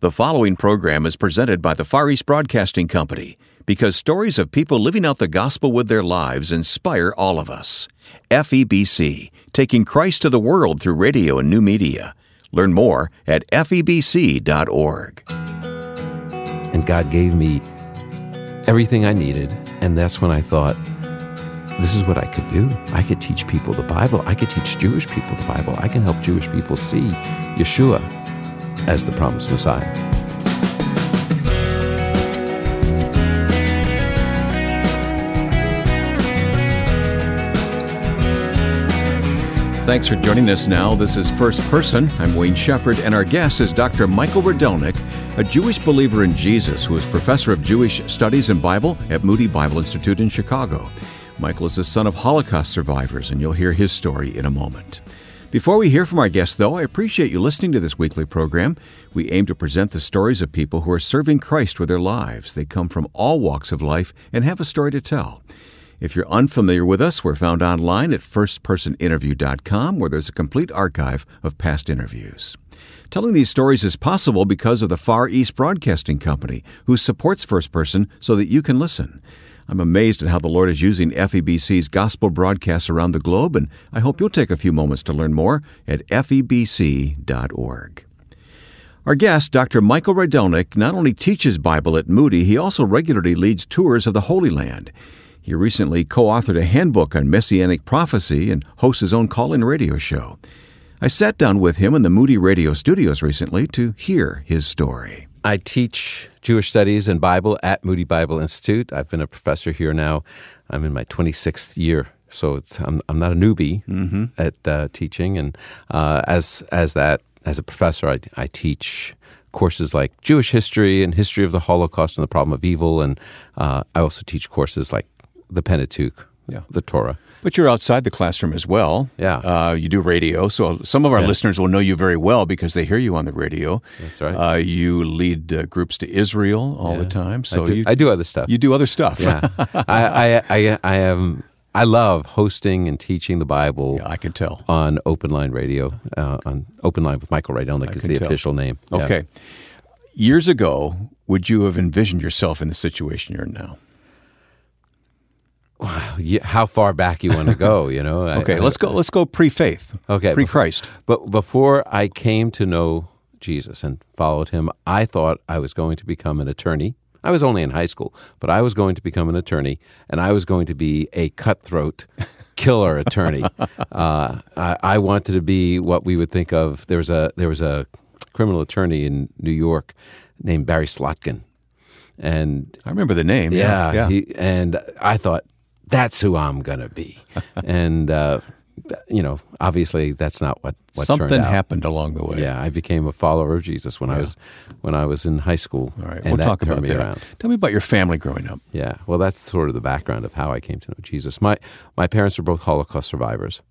The following program is presented by the Far East Broadcasting Company because stories of people living out the gospel with their lives inspire all of us. FEBC, taking Christ to the world through radio and new media. Learn more at febc.org. And God gave me everything I needed, and that's when I thought, this is what I could do. I could teach people the Bible. I could teach Jewish people the Bible. I can help Jewish people see Yeshua as the promised Messiah. Thanks for joining us now. This is First Person. I'm Wayne Shepherd, and our guest is Dr. Michael Rydelnik, a Jewish believer in Jesus who is professor of Jewish Studies and Bible at Moody Bible Institute in Chicago. Michael is the son of Holocaust survivors, and you'll hear his story in a moment. Before we hear from our guests, though, I appreciate you listening to this weekly program. We aim to present the stories of people who are serving Christ with their lives. They come from all walks of life and have a story to tell. If you're unfamiliar with us, we're found online at firstpersoninterview.com, where there's a complete archive of past interviews. Telling these stories is possible because of the Far East Broadcasting Company, who supports First Person so that you can listen. I'm amazed at how the Lord is using FEBC's gospel broadcasts around the globe, and I hope you'll take a few moments to learn more at febc.org. Our guest, Dr. Michael Rydelnik, not only teaches Bible at Moody, he also regularly leads tours of the Holy Land. He recently co authored a handbook on messianic prophecy and hosts his own call in radio show. I sat down with him in the Moody Radio studios recently to hear his story. I teach Jewish studies and Bible at Moody Bible Institute. I've been a professor here now. I'm in my 26th year, so I'm, I'm not a newbie mm-hmm. at uh, teaching. And uh, as as that as a professor, I, I teach courses like Jewish history and history of the Holocaust and the problem of evil, and uh, I also teach courses like the Pentateuch, yeah. the Torah. But you're outside the classroom as well. Yeah. Uh, you do radio. So some of our yeah. listeners will know you very well because they hear you on the radio. That's right. Uh, you lead uh, groups to Israel all yeah. the time. So I do, you, I do other stuff. You do other stuff. Yeah. I, I, I, I am. I love hosting and teaching the Bible. Yeah, I can tell on Open Line Radio. Uh, on Open Line with Michael Rydelnik is the tell. official name. Okay. Years ago, would you have envisioned yourself in the situation you're in now? How far back you want to go, you know. okay, I, let's go. Let's go pre-faith. Okay, pre-Christ. But before I came to know Jesus and followed him, I thought I was going to become an attorney. I was only in high school, but I was going to become an attorney, and I was going to be a cutthroat killer attorney. uh, I, I wanted to be what we would think of. There was a there was a criminal attorney in New York named Barry Slotkin, and I remember the name. Yeah, yeah. He, and I thought that's who I'm going to be. and, uh, you know, obviously that's not what, what something happened along the way. Yeah, I became a follower of Jesus when yeah. I was when I was in high school. All right, we'll talk about that. Around. Tell me about your family growing up. Yeah, well, that's sort of the background of how I came to know Jesus. My my parents were both Holocaust survivors.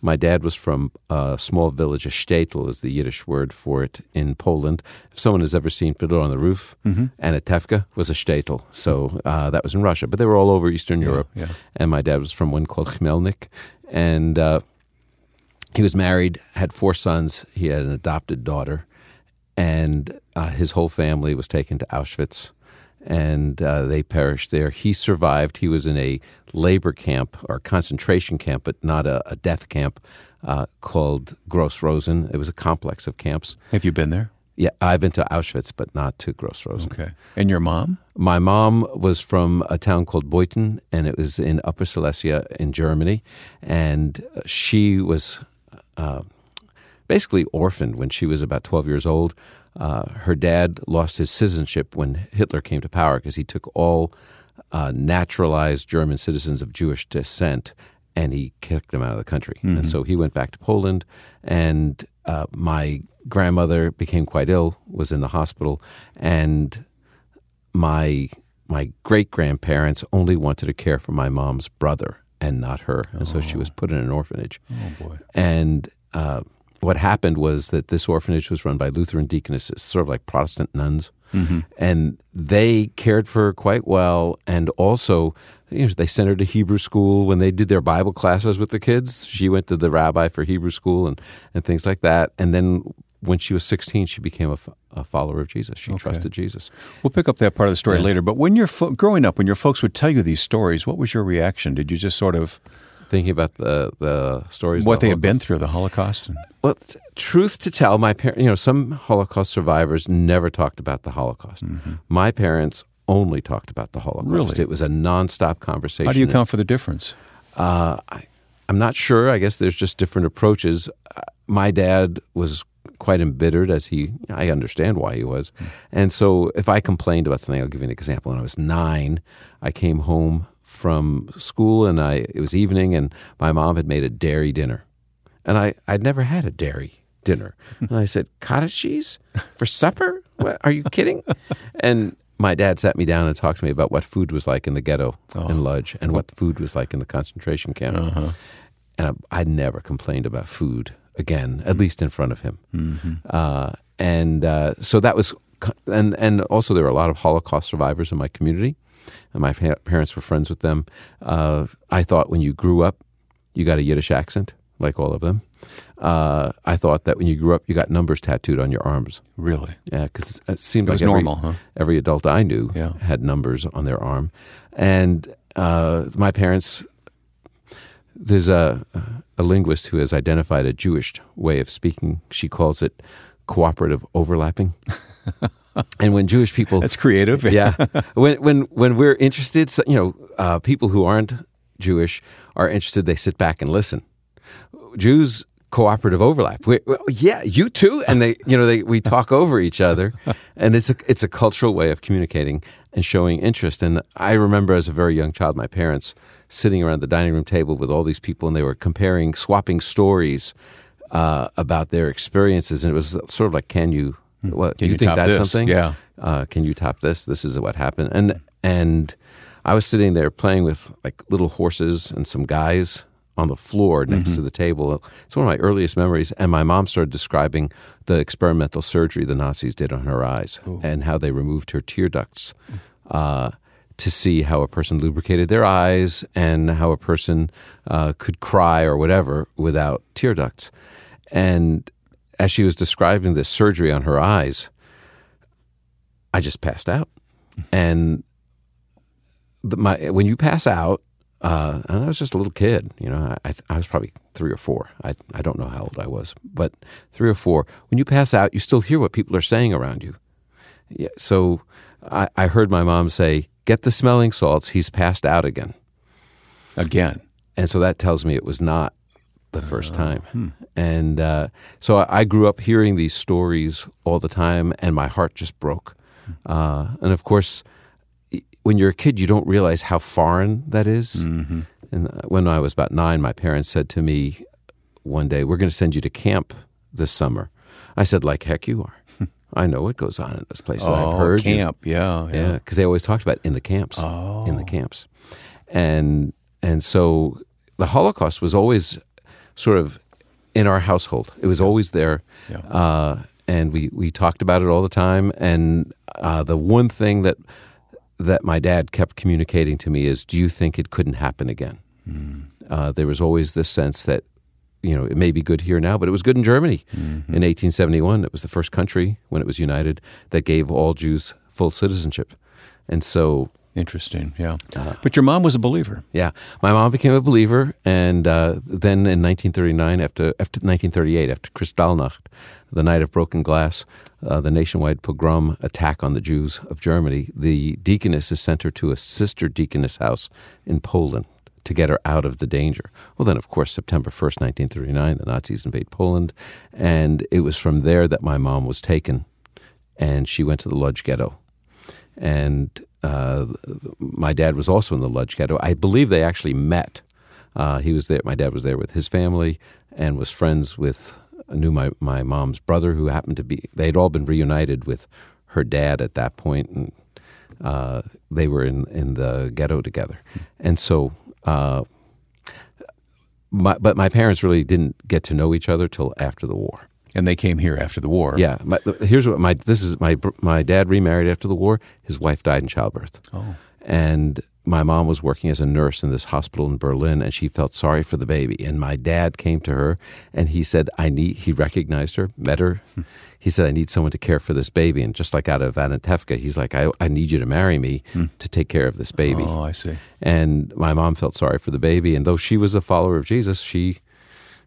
My dad was from a small village, a shtetl is the Yiddish word for it in Poland. If someone has ever seen Fiddler on the Roof, mm-hmm. Anatevka was a shtetl. So uh, that was in Russia. But they were all over Eastern yeah, Europe. Yeah. And my dad was from one called Khmelnik. And uh, he was married, had four sons. He had an adopted daughter. And uh, his whole family was taken to Auschwitz and uh, they perished there. He survived. He was in a labor camp or concentration camp, but not a, a death camp uh, called Gross Rosen. It was a complex of camps. Have you been there? Yeah, I've been to Auschwitz, but not to Gross Rosen. Okay. And your mom? My mom was from a town called Beuthen, and it was in Upper Silesia in Germany. And she was uh, basically orphaned when she was about 12 years old. Uh, her dad lost his citizenship when Hitler came to power because he took all uh, naturalized German citizens of Jewish descent and he kicked them out of the country. Mm-hmm. And so he went back to Poland, and uh, my grandmother became quite ill, was in the hospital, and my my great grandparents only wanted to care for my mom's brother and not her, and oh. so she was oh. put in an orphanage. Oh boy! And uh, what happened was that this orphanage was run by Lutheran deaconesses, sort of like Protestant nuns. Mm-hmm. And they cared for her quite well. And also, you know, they sent her to Hebrew school when they did their Bible classes with the kids. She went to the rabbi for Hebrew school and, and things like that. And then when she was 16, she became a follower of Jesus. She trusted Jesus. We'll pick up that part of the story later. But when you're fo- growing up, when your folks would tell you these stories, what was your reaction? Did you just sort of Thinking about the the stories, what the they had been through, the Holocaust? And, Well, truth to tell, my parents, you know, some Holocaust survivors never talked about the Holocaust. My parents only talked about the Holocaust. Mm-hmm. Really? It was a nonstop conversation. how do you account for the difference? Uh, I, I'm not sure. I guess there's just different approaches. Uh, My dad was quite embittered, as he. I understand why he was, and so if I complained about something, I'll give you an example. When I was nine, I came home from school, and I it was evening, and my mom had made a dairy dinner, and I I'd never had a dairy dinner, and I said cottage cheese? For supper. What, are you kidding? And my dad sat me down and talked to me about what food was like in the ghetto in Lodz and what food was like in the concentration camp. And I, I never complained about food again, at least in front of him. Uh, and uh, so that was, and and also there were a lot of Holocaust survivors in my community, my parents were friends with them. Uh, I thought when you grew up, you got a Yiddish accent, like all of them. Uh, I thought that when you grew up, you got numbers tattooed on your arms. Really? Yeah, because it seemed It like every, normal, huh? every adult I knew Yeah. had numbers on their arm, and uh, my parents. There's a a linguist who has identified a Jewish way of speaking. She calls it cooperative overlapping. and when Jewish people That's creative. yeah. When when when we're interested, so, you know, uh, people who aren't Jewish are interested. They sit back and listen. Jews cooperative overlap. We, well, yeah, you too. And they, you know, they we talk over each other, and it's a it's a cultural way of communicating and showing interest. And I remember as a very young child, my parents sitting around the dining room table with all these people, and they were comparing, swapping stories uh, about their experiences, and it was sort of like, can you? What Can you you think that's this? something? Yeah. uh, can you top this? This is what happened. And and I was sitting there playing with like little horses and some guys on the floor next Mm-hmm. to the table. It's one of my earliest memories. And my mom started describing the experimental surgery the Nazis did on her eyes and how they removed her tear ducts. Uh, to see how a person lubricated their eyes and how a person uh, could cry or whatever without tear ducts. And as she was describing this surgery on her eyes, I just passed out. And the, my when you pass out, uh, and I was just a little kid, you know, I, I was probably three or four. I, I don't know how old I was, but three or four. When you pass out, you still hear what people are saying around you. Yeah, so I, I heard my mom say, "Get the smelling salts. He's passed out again." Again. and so that tells me it was not the first time. And uh, so I, I grew up hearing these stories all the time, and my heart just broke. Uh, and of course, when you're a kid, you don't realize how foreign that is. And uh, when I was about nine, my parents said to me one day, "We're going to send you to camp this summer." I said, "Like heck, you are." I know what goes on in this place. Oh, I've heard you." camp. Yeah, yeah. Yeah, because they always talked about in the camps, in the camps, and and so the Holocaust was always sort of in our household. It was always there, Yeah. uh, and we we talked about it all the time. And uh, the one thing that that my dad kept communicating to me is, "Do you think it couldn't happen again?" Uh, there was always this sense that you know it may be good here now, but it was good in Germany in 1871. It was the first country when it was united that gave all Jews full citizenship, and so Interesting. Yeah. Uh, but your mom was a believer. yeah, my mom became a believer, and uh, then in 1939, after after 1938, after Kristallnacht, the night of broken glass, uh, the nationwide pogrom attack on the Jews of Germany, the deaconess is sent her to a sister deaconess house in Poland to get her out of the danger. Well, then, of course, September 1st, 1939, the Nazis invade Poland, and it was from there that my mom was taken, and she went to the Lodz ghetto and uh, my dad was also in the Lodz ghetto. I believe they actually met. Uh, he was there. My dad was there with his family and was friends with knew my my mom's brother, who happened to be. They had all been reunited with her dad at that point, and uh, they were in in the ghetto together. And so, uh, my, but my parents really didn't get to know each other till after the war. And they came here after the war. Yeah, my, here's what my this is my my dad remarried after the war. His wife died in childbirth, Oh. and my mom was working as a nurse in this hospital in Berlin and she felt sorry for the baby. And my dad came to her and he said, I need, he recognized her, met her. Hmm. He said, I need someone to care for this baby. And just like out of Anatevka, he's like, I, I need you to marry me hmm. to take care of this baby. Oh, I see. And my mom felt sorry for the baby. And though she was a follower of Jesus, she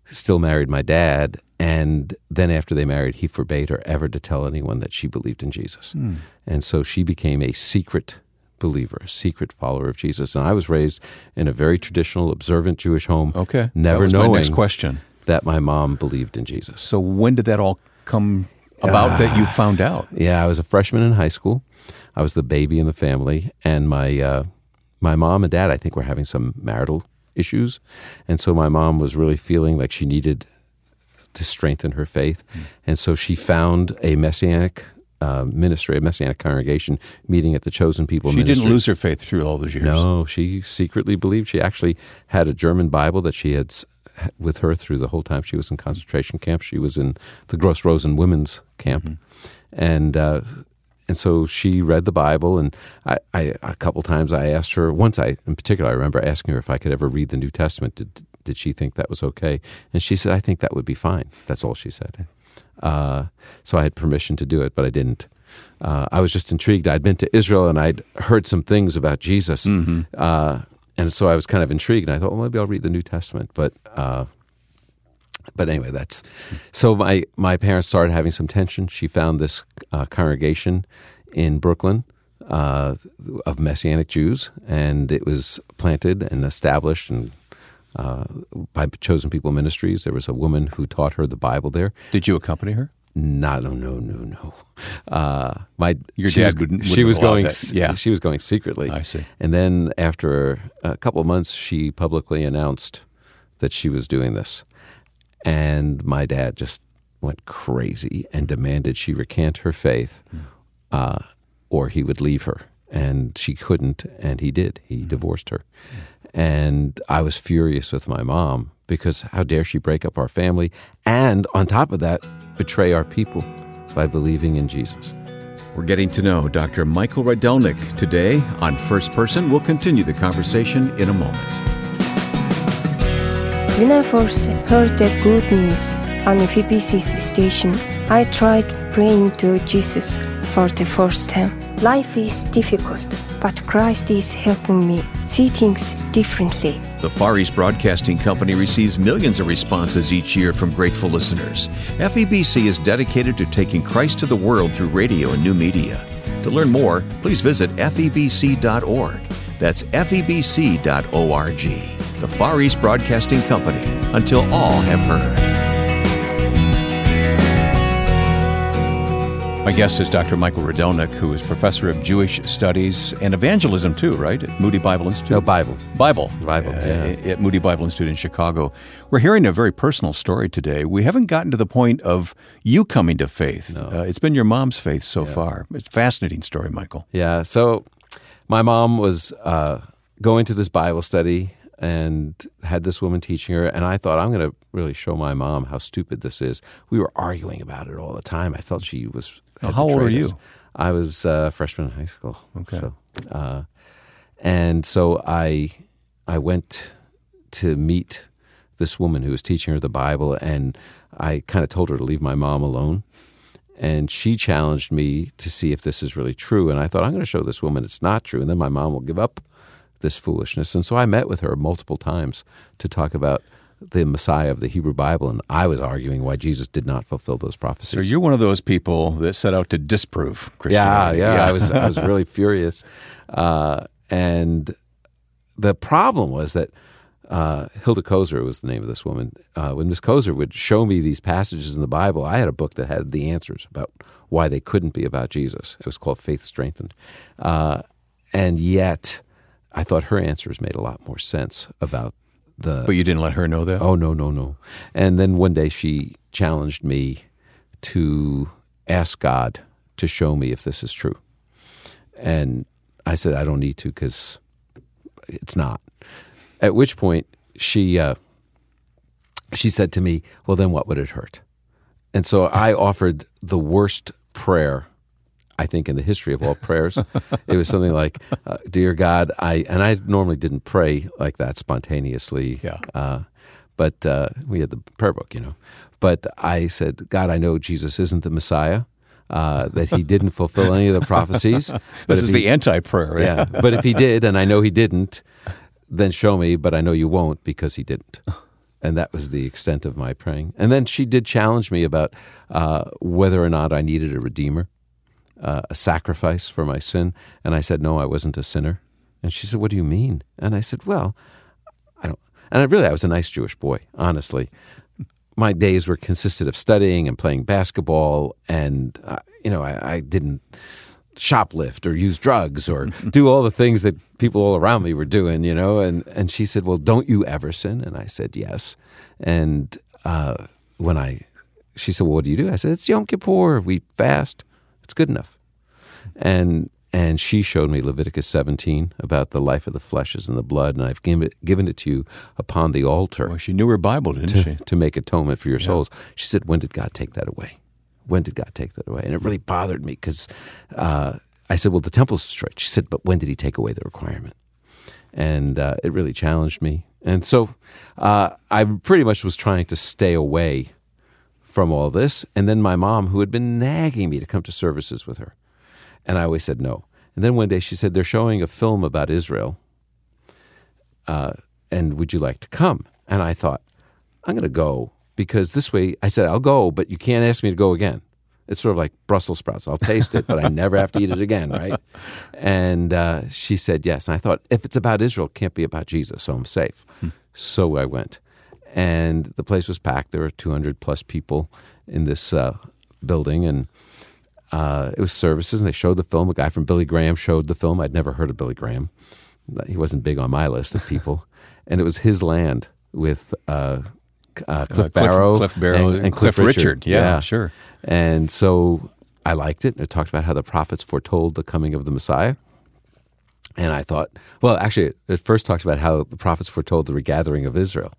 still married my dad. And then after they married, he forbade her ever to tell anyone that she believed in Jesus. Hmm. And so she became a secret believer, a secret follower of Jesus. And I was raised in a very traditional, observant Jewish home. Okay, never knowing my next question that my mom believed in Jesus. So when did that all come about uh, that you found out? Yeah, I was a freshman in high school. I was the baby in the family, and my uh, my mom and dad, I think, were having some marital issues, and so my mom was really feeling like she needed to strengthen her faith, mm. and so she found a messianic uh, ministry, a Messianic congregation meeting at the Chosen People she ministry. didn't lose her faith through all those years. No, she secretly believed. She actually had a German Bible that she had with her through the whole time she was in concentration camp. She was in the Gross Rosen women's camp, mm-hmm. and uh, and so she read the Bible. And I, I, a couple times I asked her. Once I, in particular, I remember asking her if I could ever read the New Testament. Did did she think that was okay? And she said, "I think that would be fine." That's all she said. Uh, so I had permission to do it, but I didn't. Uh, I was just intrigued. I'd been to Israel and I'd heard some things about Jesus, mm-hmm. uh, and so I was kind of intrigued. And I thought, well, maybe I'll read the New Testament. But uh, but anyway, that's so. My my parents started having some tension. She found this uh, congregation in Brooklyn. Uh, of Messianic Jews, and it was planted and established and uh, by Chosen People Ministries. There was a woman who taught her the Bible there. Did you accompany her? No, no, no, no, no. Uh, my your dad was, would She was going. Yeah, she was going secretly. I see. And then after a couple of months, she publicly announced that she was doing this, and my dad just went crazy and demanded she recant her faith, mm. uh, or he would leave her. And she couldn't, and he did. He mm. divorced her. Mm. And I was furious with my mom because how dare she break up our family and, on top of that, betray our people by believing in Jesus. We're getting to know Dr. Michael Rydelnik today on First Person. We'll continue the conversation in a moment. When I first heard the good news on the FEBC station, I tried praying to Jesus for the first time. Life is difficult but Christ is helping me see things differently. The Far East Broadcasting Company receives millions of responses each year from grateful listeners. FEBC is dedicated to taking Christ to the world through radio and new media. To learn more, please visit febc.org. That's febc.org. The Far East Broadcasting Company, until all have heard. My guest is Dr. Michael Rydelnik, who is professor of Jewish studies and evangelism too, right? At Moody Bible Institute. No, Bible. Bible. Bible, uh, yeah. At Moody Bible Institute in Chicago. We're hearing a very personal story today. We haven't gotten to the point of you coming to faith. No. Uh, it's been your mom's faith so yeah. far. It's a fascinating story, Michael. Yeah. So my mom was uh, going to this Bible study and had this woman teaching her. And I thought, I'm going to really show my mom how stupid this is. We were arguing about it all the time. I felt she was. How old were you? I was a freshman in high school. Okay. So, uh, and so I, I went to meet this woman who was teaching her the Bible, and I kind of told her to leave my mom alone. And she challenged me to see if this is really true. And I thought, I'm going to show this woman it's not true. And then my mom will give up this foolishness. And so I met with her multiple times to talk about the Messiah of the Hebrew Bible, and I was arguing why Jesus did not fulfill those prophecies. So you're one of those people that set out to disprove Christianity. Yeah, yeah. yeah. I was I was really furious, uh, and the problem was that uh, Hilda Kozer was the name of this woman. Uh, when Miss Kozer would show me these passages in the Bible, I had a book that had the answers about why they couldn't be about Jesus. It was called Faith Strengthened, uh, and yet I thought her answers made a lot more sense about the. But you didn't let her know that? Oh, no, no, no. And then one day she challenged me to ask God to show me if this is true. And I said, I don't need to because it's not. At which point she, uh, she said to me, Well, then what would it hurt? And so I offered the worst prayer I think, in the history of all prayers. it was something like, uh, "Dear God, I," and I normally didn't pray like that spontaneously. Yeah. Uh, but uh, we had the prayer book, you know. But I said, God, I know Jesus isn't the Messiah. Uh, that he didn't fulfill any of the prophecies. This is he- the anti-prayer. yeah. But if he did, and I know he didn't, then show me. But I know you won't because he didn't. And that was the extent of my praying. And then she did challenge me about uh, whether or not I needed a redeemer, uh, a sacrifice for my sin. And I said, no, I wasn't a sinner. And she said, what do you mean? And I said, well, I don't. And I really, I was a nice Jewish boy, honestly. My days were consisted of studying and playing basketball, and uh, you know, I, I didn't shoplift or use drugs or do all the things that people all around me were doing, you know. And and she said, "Well, don't you ever sin?" And I said, "Yes." And uh, when I, she said, "Well, what do you do?" I said, "It's Yom Kippur. We fast. It's good enough." And and she showed me Leviticus 17 about the life of the flesh is in the blood, and I've given it, given it to you upon the altar Well, she knew her Bible, didn't to, she? to make atonement for your souls. She said, When did God take that away? When did God take that away? And it really bothered me because uh, I said, Well, the temple's destroyed. She said, But when did he take away the requirement? And uh, it really challenged me. And so uh, I pretty much was trying to stay away from all this. And then my mom, who had been nagging me to come to services with her, and I always said no. And then one day she said, They're showing a film about Israel. Uh, and would you like to come? And I thought, I'm going to go because this way, I said, I'll go, but you can't ask me to go again. It's sort of like Brussels sprouts. I'll taste it, but I never have to eat it again, right? And uh, she said yes. And I thought, if it's about Israel, it can't be about Jesus, so I'm safe. So I went. And the place was packed. There were 200 plus people in this uh, building. And uh, it was services, and they showed the film. A guy from Billy Graham showed the film. I'd never heard of Billy Graham. He wasn't big on my list of people. and it was his land with uh, uh, Cliff, Cliff- Barrow, Cliff Barrow and, and Cliff Cliff, Richard. Yeah, sure. And so I liked it. It talked about how the prophets foretold the coming of the Messiah. And I thought, well, actually, it first talked about how the prophets foretold the regathering of Israel.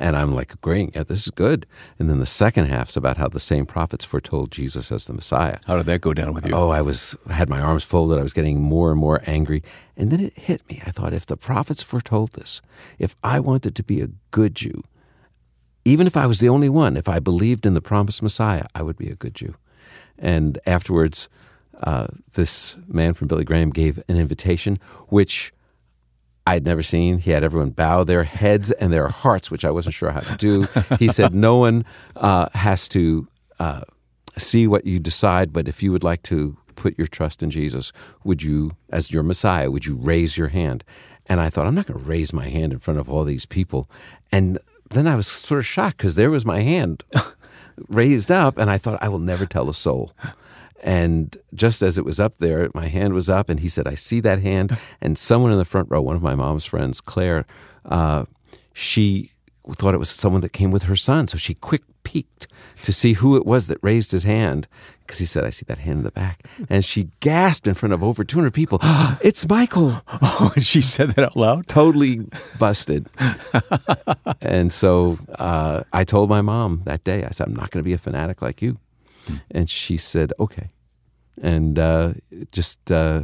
And I'm like agreeing, yeah, this is good. And then the second half's about how the same prophets foretold Jesus as the Messiah. How did that go down with you? Oh, I was I had my arms folded. I was getting more and more angry. And then it hit me. I thought if the prophets foretold this, if I wanted to be a good Jew, even if I was the only one, if I believed in the promised Messiah, I would be a good Jew. And afterwards, uh, this man from Billy Graham gave an invitation, which I'd never seen. He had everyone bow their heads and their hearts, which I wasn't sure how to do. He said, No one uh, has to uh, see what you decide, but if you would like to put your trust in Jesus, would you, as your Messiah, would you raise your hand? And I thought, I'm not going to raise my hand in front of all these people. And then I was sort of shocked because there was my hand raised up, and I thought, I will never tell a soul. And just as it was up there, my hand was up, and he said, I see that hand. And someone in the front row, one of my mom's friends, Claire, uh, she thought it was someone that came with her son. So she quick peeked to see who it was that raised his hand because he said, I see that hand in the back. And she gasped in front of over 200 people, It's Michael. Oh, and she said that out loud? Totally busted. and so uh, I told my mom that day, I said, I'm not going to be a fanatic like you. And she said, okay. And uh, just, uh,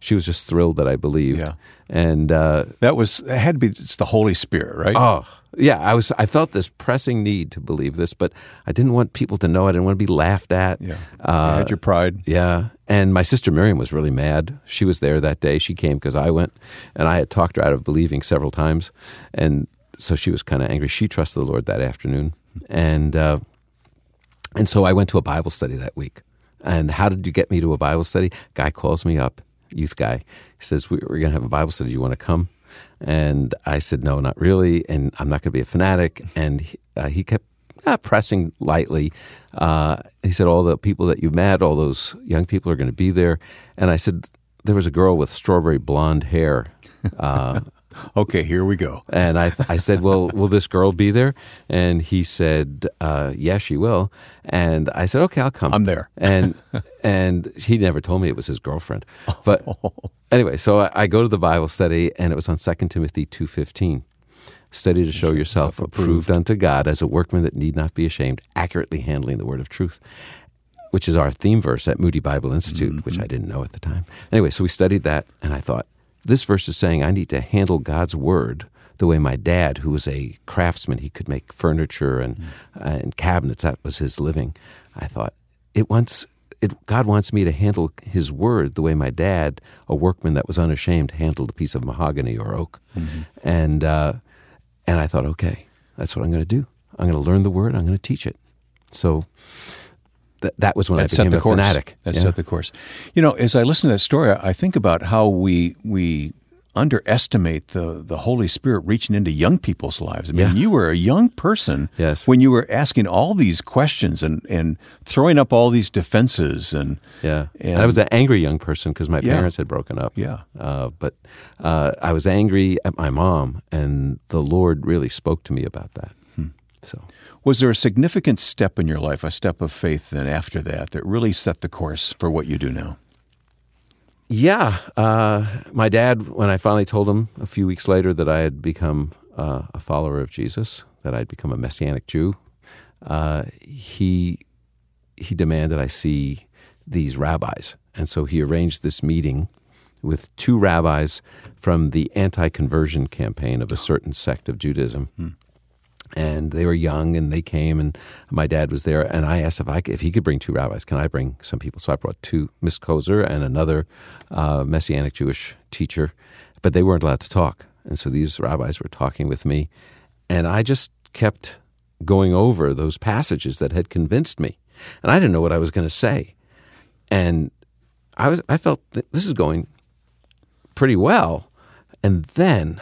she was just thrilled that I believed. Yeah. And uh, That was, it had to be, it's the Holy Spirit, right? Oh, yeah. I was. I felt this pressing need to believe this, but I didn't want people to know. I didn't want to be laughed at. yeah. Uh, you had your pride. yeah. And my sister Miriam was really mad. She was there that day. She came because I went, and I had talked her out of believing several times, and so she was kind of angry. She trusted the Lord that afternoon, and uh, and so I went to a Bible study that week. And how did you get me to a Bible study? Guy calls me up, youth guy. He says, "We- We're going to have a Bible study. You want to come? And I said, No, not really. And I'm not going to be a fanatic. And he, uh, he kept uh, pressing lightly. Uh, he said, All the people that you met, all those young people are going to be there. And I said, There was a girl with strawberry blonde hair. Okay, here we go. and I, I said, "Well, will this girl be there?" And he said, uh, "Yeah, she will." And I said, "Okay, I'll come." I'm there. and and he never told me it was his girlfriend. But anyway, so I, I go to the Bible study, and it was on Second Timothy two fifteen. Study to show yourself approved unto God as a workman that need not be ashamed, accurately handling the word of truth. which is our theme verse at Moody Bible Institute, Mm-hmm. which I didn't know at the time. Anyway, so we studied that, and I thought, this verse is saying I need to handle God's word the way my dad, who was a craftsman, he could make furniture and, mm. uh, and cabinets, that was his living. I thought, it wants. It, God wants me to handle His word the way my dad, a workman that was unashamed, handled a piece of mahogany or oak, mm-hmm. and uh, and I thought, okay, that's what I'm going to do. I'm going to learn the word. I'm going to teach it. So th- that was when that I set became the a course. fanatic. That Yeah. set the course. You know, as I listen to that story, I think about how we we underestimate the the Holy Spirit reaching into young people's lives. I mean, Yeah. you were a young person Yes. when you were asking all these questions and and throwing up all these defenses and Yeah, And- and I was an angry young person because my Yeah. parents had broken up. Yeah. uh, but uh, I was angry at my mom, and the Lord really spoke to me about that. Hmm. So was there a significant step in your life, a step of faith then after that that really set the course for what you do now? Yeah, uh, my dad, when I finally told him a few weeks later that I had become uh, a follower of Jesus, that I'd become a Messianic Jew, uh, he he demanded I see these rabbis, and so he arranged this meeting with two rabbis from the anti-conversion campaign of a certain sect of Judaism. And they were young, and they came, and my dad was there. And I asked if I could, if he could bring two rabbis, can I bring some people? So I brought two, Miss Kozer and another uh, Messianic Jewish teacher, but they weren't allowed to talk. And so these rabbis were talking with me, and I just kept going over those passages that had convinced me, and I didn't know what I was going to say, and I was I felt this is going pretty well, and then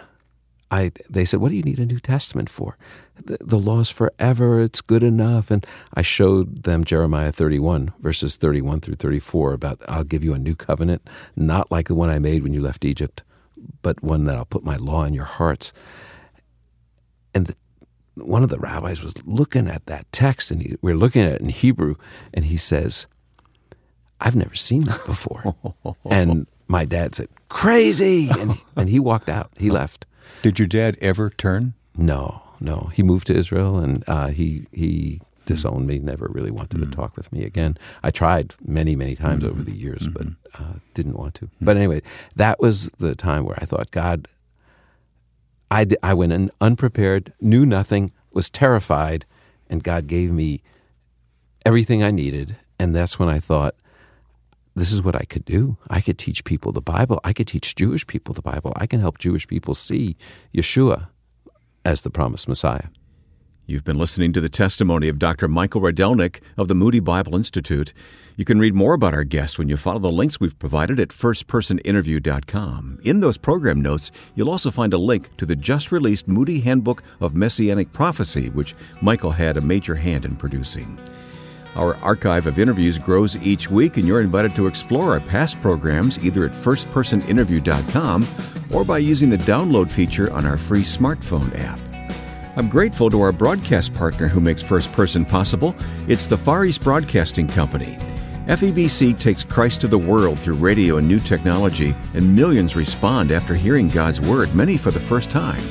I they said, "What do you need a New Testament for? The, the law's forever; it's good enough." And I showed them Jeremiah thirty-one verses thirty-one through thirty-four about I'll give you a new covenant, not like the one I made when you left Egypt, but one that I'll put my law in your hearts. And the, one of the rabbis was looking at that text, and he, we we're looking at it in Hebrew, and he says, "I've never seen that before." and my dad said, "Crazy!" and and he walked out. He left. Did your dad ever turn? No, no. He moved to Israel and uh, he he disowned me. Never really wanted to talk with me again. I tried many many times over the years, but uh, didn't want to. But anyway, that was the time where I thought, God, I d- I went in unprepared, knew nothing, was terrified, and God gave me everything I needed. And that's when I thought. This is what I could do. I could teach people the Bible. I could teach Jewish people the Bible. I can help Jewish people see Yeshua as the promised Messiah. You've been listening to the testimony of Dr. Michael Rydelnik of the Moody Bible Institute. You can read more about our guest when you follow the links we've provided at firstpersoninterview.com. In those program notes, you'll also find a link to the just released Moody Handbook of Messianic Prophecy, which Michael had a major hand in producing. Our archive of interviews grows each week, and you're invited to explore our past programs either at firstpersoninterview.com or by using the download feature on our free smartphone app. I'm grateful to our broadcast partner who makes First Person possible. It's the Far East Broadcasting Company. FEBC takes Christ to the world through radio and new technology, and millions respond after hearing God's Word, many for the first time.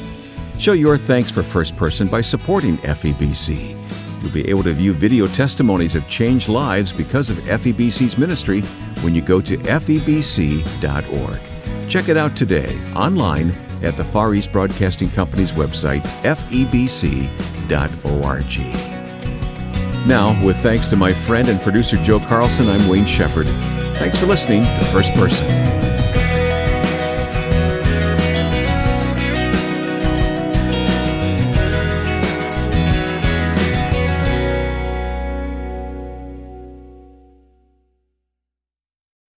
Show your thanks for First Person by supporting FEBC. You'll be able to view video testimonies of changed lives because of FEBC's ministry when you go to febc.org. Check it out today online at the Far East Broadcasting Company's website, febc.org. Now, with thanks to my friend and producer Joe Carlson, I'm Wayne Shepherd. Thanks for listening to First Person.